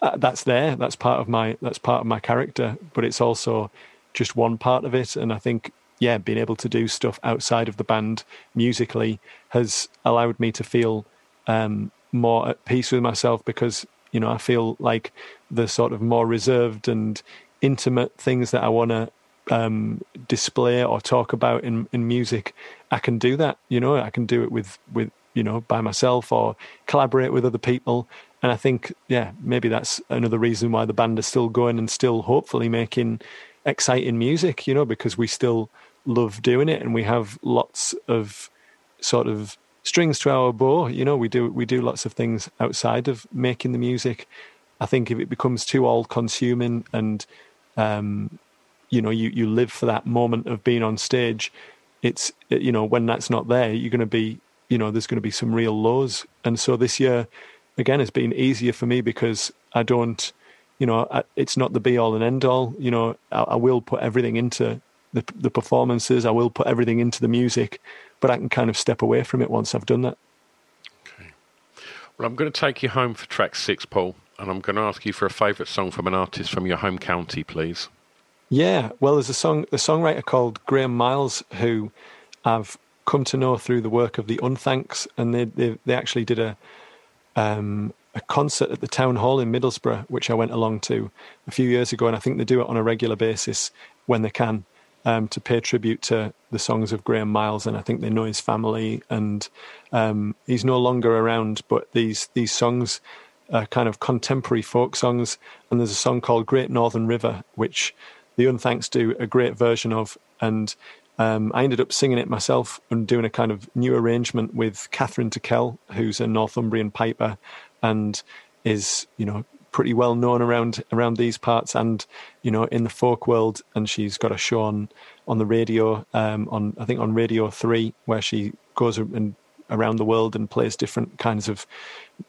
S3: uh, that's there. That's part of my that's part of my character. But it's also just one part of it. And I think yeah, being able to do stuff outside of the band musically has allowed me to feel um, more at peace with myself because you know, I feel like the sort of more reserved and intimate things that I want to um, display or talk about in, in music, I can do that. You know, I can do it with, with, you know, by myself or collaborate with other people. And I think, yeah, maybe that's another reason why the band is still going and still hopefully making exciting music, you know, because we still love doing it and we have lots of sort of strings to our bow. You know, we do we do lots of things outside of making the music. I think if it becomes too all consuming and um, you know you you live for that moment of being on stage, it's you know when that's not there, you're going to be you know there's going to be some real lows. And so this year, again, it's been easier for me because I don't. You know, it's not the be all and end all. You know, I, I will put everything into the, the performances. I will put everything into the music, but I can kind of step away from it once I've done that.
S2: Okay. Well, I'm going to take you home for track six, Paul, and I'm going to ask you for a favourite song from an artist from your home county, please.
S3: Yeah, well, there's a song, a songwriter called Graeme Miles who I've come to know through the work of the Unthanks, and they they, they actually did a um, a concert at the town hall in Middlesbrough, which I went along to a few years ago, and I think they do it on a regular basis when they can um, to pay tribute to the songs of Graeme Miles, and I think they know his family, and um, he's no longer around. But these these songs uh, kind of contemporary folk songs. And there's a song called Great Northern River, which the Unthanks do a great version of. And um, I ended up singing it myself and doing a kind of new arrangement with Kathryn Tickell, who's a Northumbrian piper and is, you know, pretty well known around around these parts and you know in the folk world. And she's got a show on on the radio, um, on I think on Radio Three, where she goes and around the world and plays different kinds of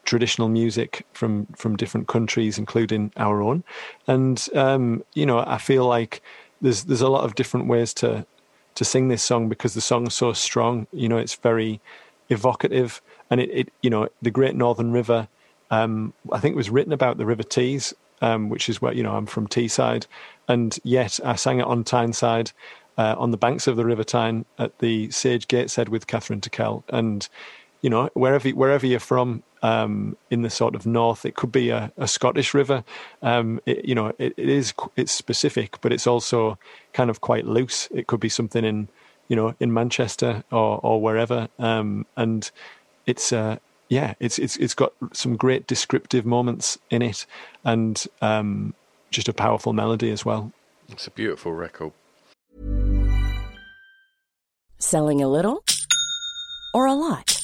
S3: traditional music from from different countries, including our own. And um, you know, I feel like there's there's a lot of different ways to to sing this song because the song's so strong. You know, it's very evocative, and it, it you know the Great Northern River. Um, I think it was written about the River Tees, um, which is where you know I'm from Teesside, and yet I sang it on Tyneside, uh, on the banks of the River Tyne at the Sage Gateshead with Kathryn Tickell, and you know wherever wherever you're from um, in the sort of north, it could be a, a Scottish river. Um, it, you know, it, it is it's specific, but it's also kind of quite loose. It could be something in you know in Manchester or or wherever, um, and it's. Uh, yeah, it's it's it's got some great descriptive moments in it, and um, just a powerful melody as well.
S2: It's a beautiful record.
S5: Selling a little or a lot?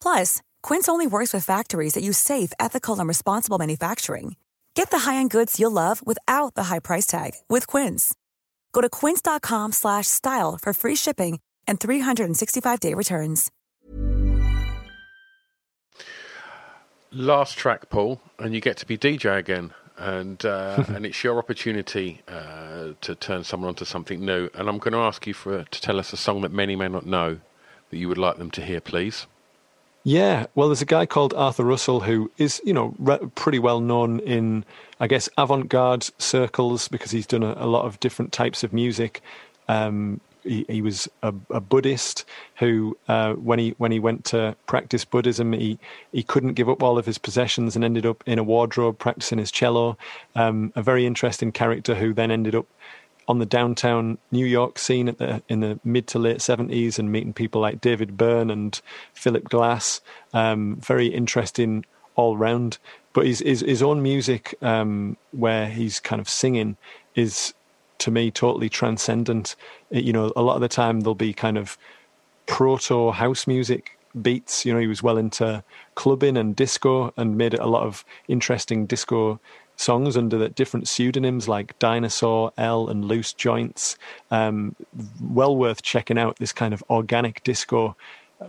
S6: Plus, Quince only works with factories that use safe, ethical, and responsible manufacturing. Get the high-end goods you'll love without the high price tag with Quince. Go to quince.com/style for free shipping and 365-day returns.
S2: Last track, Paul, and you get to be DJ again, and uh, [LAUGHS] and it's your opportunity uh, to turn someone onto something new. And I'm going to ask you for to tell us a song that many may not know that you would like them to hear, please.
S3: Yeah, well, there's a guy called Arthur Russell who is, you know, re- pretty well known in, I guess, avant-garde circles because he's done a, a lot of different types of music. Um, he, he, was a, a Buddhist who, uh, when he when he went to practice Buddhism, he he couldn't give up all of his possessions and ended up in a wardrobe practicing his cello. Um, a very interesting character who then ended up on the downtown New York scene at the in the mid to late seventies and meeting people like David Byrne and Philip Glass. Um, very interesting all round. But his his, his own music, um, where he's kind of singing, is to me totally transcendent. It, you know, a lot of the time there'll be kind of proto house music beats. You know, he was well into clubbing and disco and made a lot of interesting disco songs under the different pseudonyms like Dinosaur, L, and Loose Joints. Um, well worth checking out this kind of organic disco.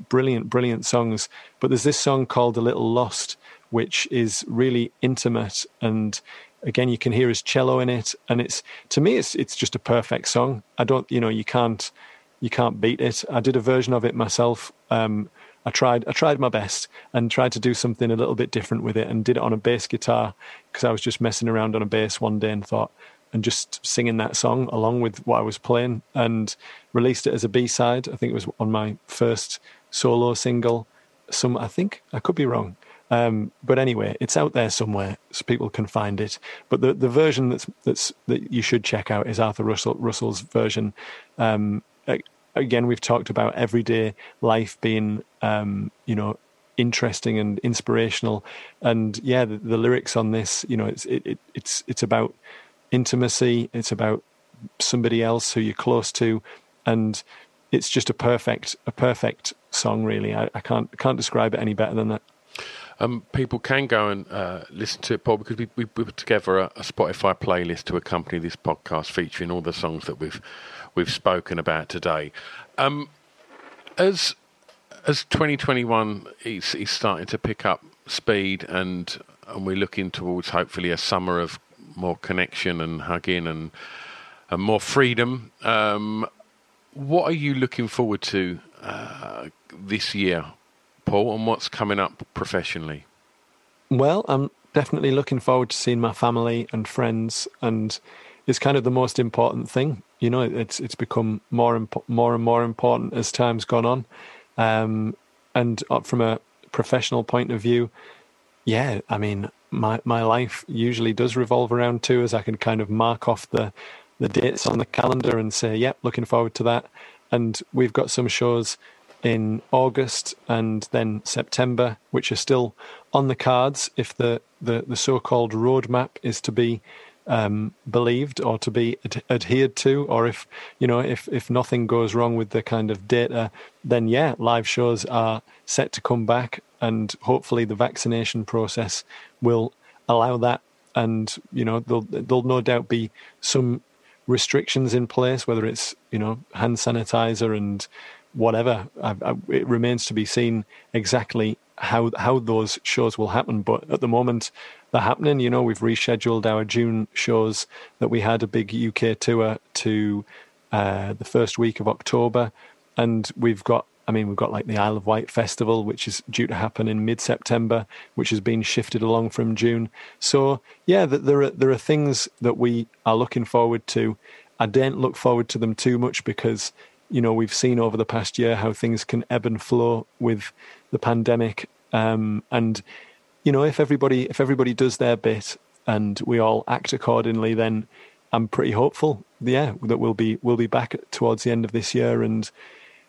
S3: Brilliant, brilliant songs. But there's this song called A Little Lost, which is really intimate and again you can hear his cello in it and it's to me it's it's just a perfect song i don't you know you can't you can't beat it i did a version of it myself um, I tried I tried my best and tried to do something a little bit different with it and did it on a bass guitar because I was just messing around on a bass one day and thought and just singing that song along with what I was playing and released it as a B-side. I think it was on my first solo single. Some I think I could be wrong. Um, but anyway, it's out there somewhere, so people can find it. But the, the version that's that's that you should check out is Arthur Russell Russell's version. Um, again, we've talked about everyday life being, um, you know, interesting and inspirational. And yeah, the, the lyrics on this, you know, it's it, it, it's it's about intimacy. It's about somebody else who you're close to, and it's just a perfect a perfect song. Really, I, I can't can't describe it any better than that.
S2: Um, people can go and uh, listen to it, Paul, because we, we put together a, a, Spotify playlist to accompany this podcast, featuring all the songs that we've we've spoken about today. Um, as as 2021 is, is starting to pick up speed, and and we're looking towards hopefully a summer of more connection and hugging and and more freedom. Um, what are you looking forward to uh, this year, Paul, and what's coming up professionally?
S3: Well, I'm definitely looking forward to seeing my family and friends, and it's kind of the most important thing. You know, it's it's become more imp- more and more important as time's gone on, um, and from a professional point of view, yeah, I mean, my my life usually does revolve around tours. I can kind of mark off the the dates on the calendar and say, yep, looking forward to that. And we've got some shows in August and then September, which are still on the cards if the, the, the so called roadmap is to be um, believed or to be ad- adhered to, or if you know if if nothing goes wrong with the kind of data, then yeah, live shows are set to come back, and hopefully the vaccination process will allow that. And you know there'll there'll no doubt be some restrictions in place, whether it's you know hand sanitizer and whatever. I, I, it remains to be seen exactly how how those shows will happen. But at the moment, they're happening. You know, we've rescheduled our June shows that we had a big UK tour to uh, the first week of October, and we've got I mean, we've got like the Isle of Wight Festival, which is due to happen in mid September, which has been shifted along from June. So, yeah, there are, there are things that we are looking forward to. I don't look forward to them too much because, you know, we've seen over the past year how things can ebb and flow with the pandemic. Um, and, you know, if everybody, if everybody does their bit and we all act accordingly, then I'm pretty hopeful, yeah, that we'll be, we'll be back towards the end of this year and,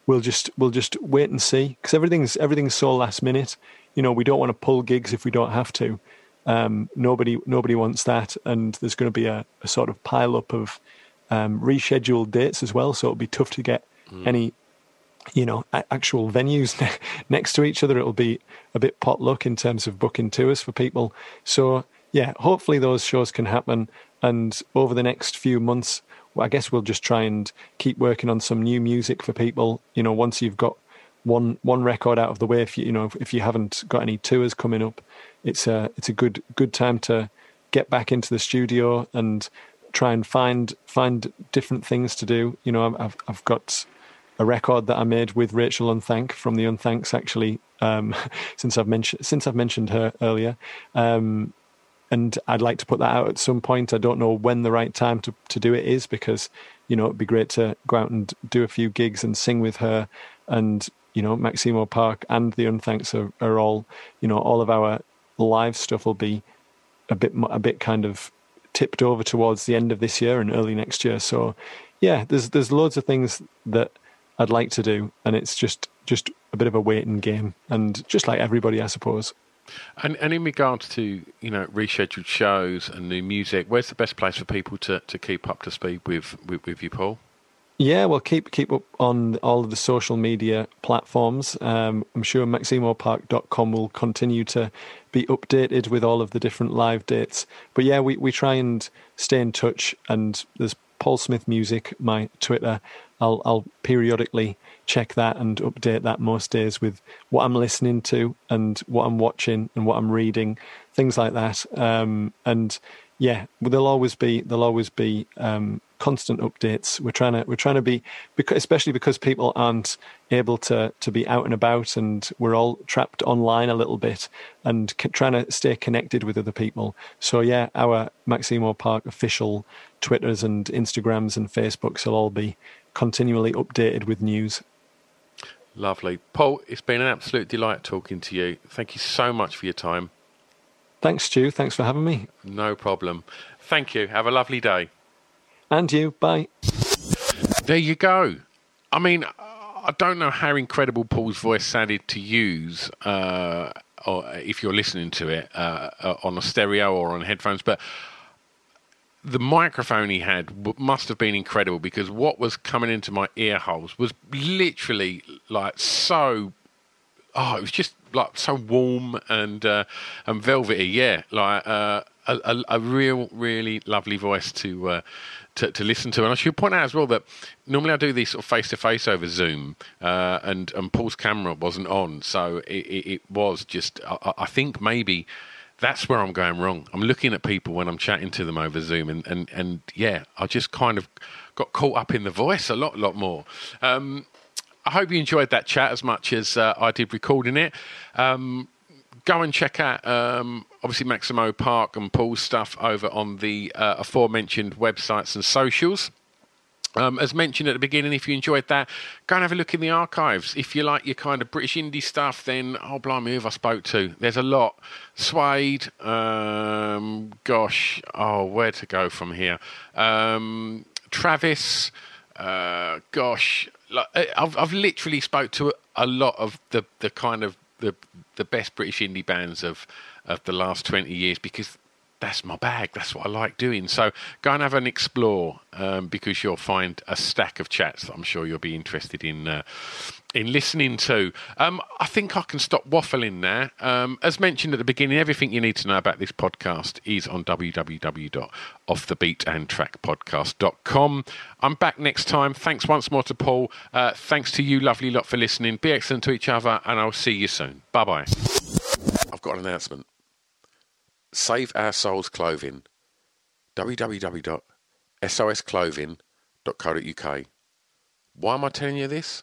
S3: we'll just we'll just wait and see because everything's everything's so last minute. You know, we don't want to pull gigs if we don't have to. Um, nobody nobody wants that, and there's going to be a, a sort of pile up of um, rescheduled dates as well. So it'll be tough to get mm. any you know actual venues [LAUGHS] next to each other. It'll be a bit potluck in terms of booking tours for people. So yeah, hopefully those shows can happen, and over the next few months I guess we'll just try and keep working on some new music for people. You know, once you've got one one record out of the way, if you you know if, if you haven't got any tours coming up, it's a it's a good good time to get back into the studio and try and find find different things to do. You know, I've I've got a record that I made with Rachel Unthank from the Unthanks actually. Um, [LAUGHS] since I've mentioned since I've mentioned her earlier, um, and I'd like to put that out at some point. I don't know when the right time to, to do it is because, you know, it'd be great to go out and do a few gigs and sing with her. And, you know, Maximo Park and the Unthanks are, are all, you know, all of our live stuff will be a bit, a bit kind of tipped over towards the end of this year and early next year. So, yeah, there's, there's loads of things that I'd like to do. And it's just, just a bit of a waiting game. And just like everybody, I suppose.
S2: And, and in regards to you know rescheduled shows and new music, where's the best place for people to, to keep up to speed with, with, with you, Paul?
S3: Yeah, well, keep keep up on all of the social media platforms. Um, I'm sure MaximoPark.com will continue to be updated with all of the different live dates. But yeah, we, we try and stay in touch. And there's Paul Smith Music, my Twitter. I'll I'll periodically check that and update that most days with what I'm listening to and what I'm watching and what I'm reading, things like that. Um, and yeah, there'll always be there'll always be um, constant updates. We're trying to we're trying to be, especially because people aren't able to to be out and about, and we're all trapped online a little bit, and c- trying to stay connected with other people. So yeah, our Maximo Park official Twitters and Instagrams and Facebooks will all be continually updated with news.
S2: Lovely. Paul, it's been an absolute delight talking to you. Thank you so much for your time.
S3: Thanks, Stu. Thanks for having me.
S2: No problem. Thank you. Have a lovely day.
S3: And you. Bye.
S2: There you go. I mean, I don't know how incredible Paul's voice sounded to use, uh, or if you're listening to it uh, uh, on a stereo or on headphones, but the microphone he had must have been incredible because what was coming into my ear holes was literally like so. Oh, it was just like so warm and uh, and velvety. Yeah, like uh, a, a, a, real, really lovely voice to, uh, to, to listen to. And I should point out as well that normally I do these sort of face to face over Zoom, uh, and and Paul's camera wasn't on, so it, it, it was just. I, I think maybe that's where I'm going wrong. I'm looking at people when I'm chatting to them over Zoom, and, and, and yeah, I just kind of got caught up in the voice a lot, lot more. Um, I hope you enjoyed that chat as much as uh, I did recording it. Um, go and check out um, obviously Maximo Park and Paul's stuff over on the uh, aforementioned websites and socials. Um, as mentioned at the beginning, if you enjoyed that, go and have a look in the archives. If you like your kind of British indie stuff, then oh blimey, who have I spoke to? There's a lot. Suede, um, gosh, oh where to go from here? Um, Travis, uh, gosh, like, I've I've literally spoke to a lot of the the kind of the the best British indie bands of of the last twenty years because that's my bag. That's what I like doing. So go and have an explore um, because you'll find a stack of chats that I'm sure you'll be interested in uh, in listening to. Um, I think I can stop waffling now. Um, as mentioned at the beginning, everything you need to know about this podcast is on www.offthebeatentrackpodcast.com. I'm back next time. Thanks once more to Paul. Uh, thanks to you, lovely lot, for listening. Be excellent to each other, and I'll see you soon. Bye bye. I've got an announcement. Save Our Souls Clothing. www.sosclothing.co.uk. Why am I telling you this?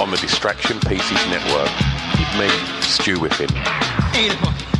S2: on the Distraction Pieces Network You've with me, Stu Whiffen.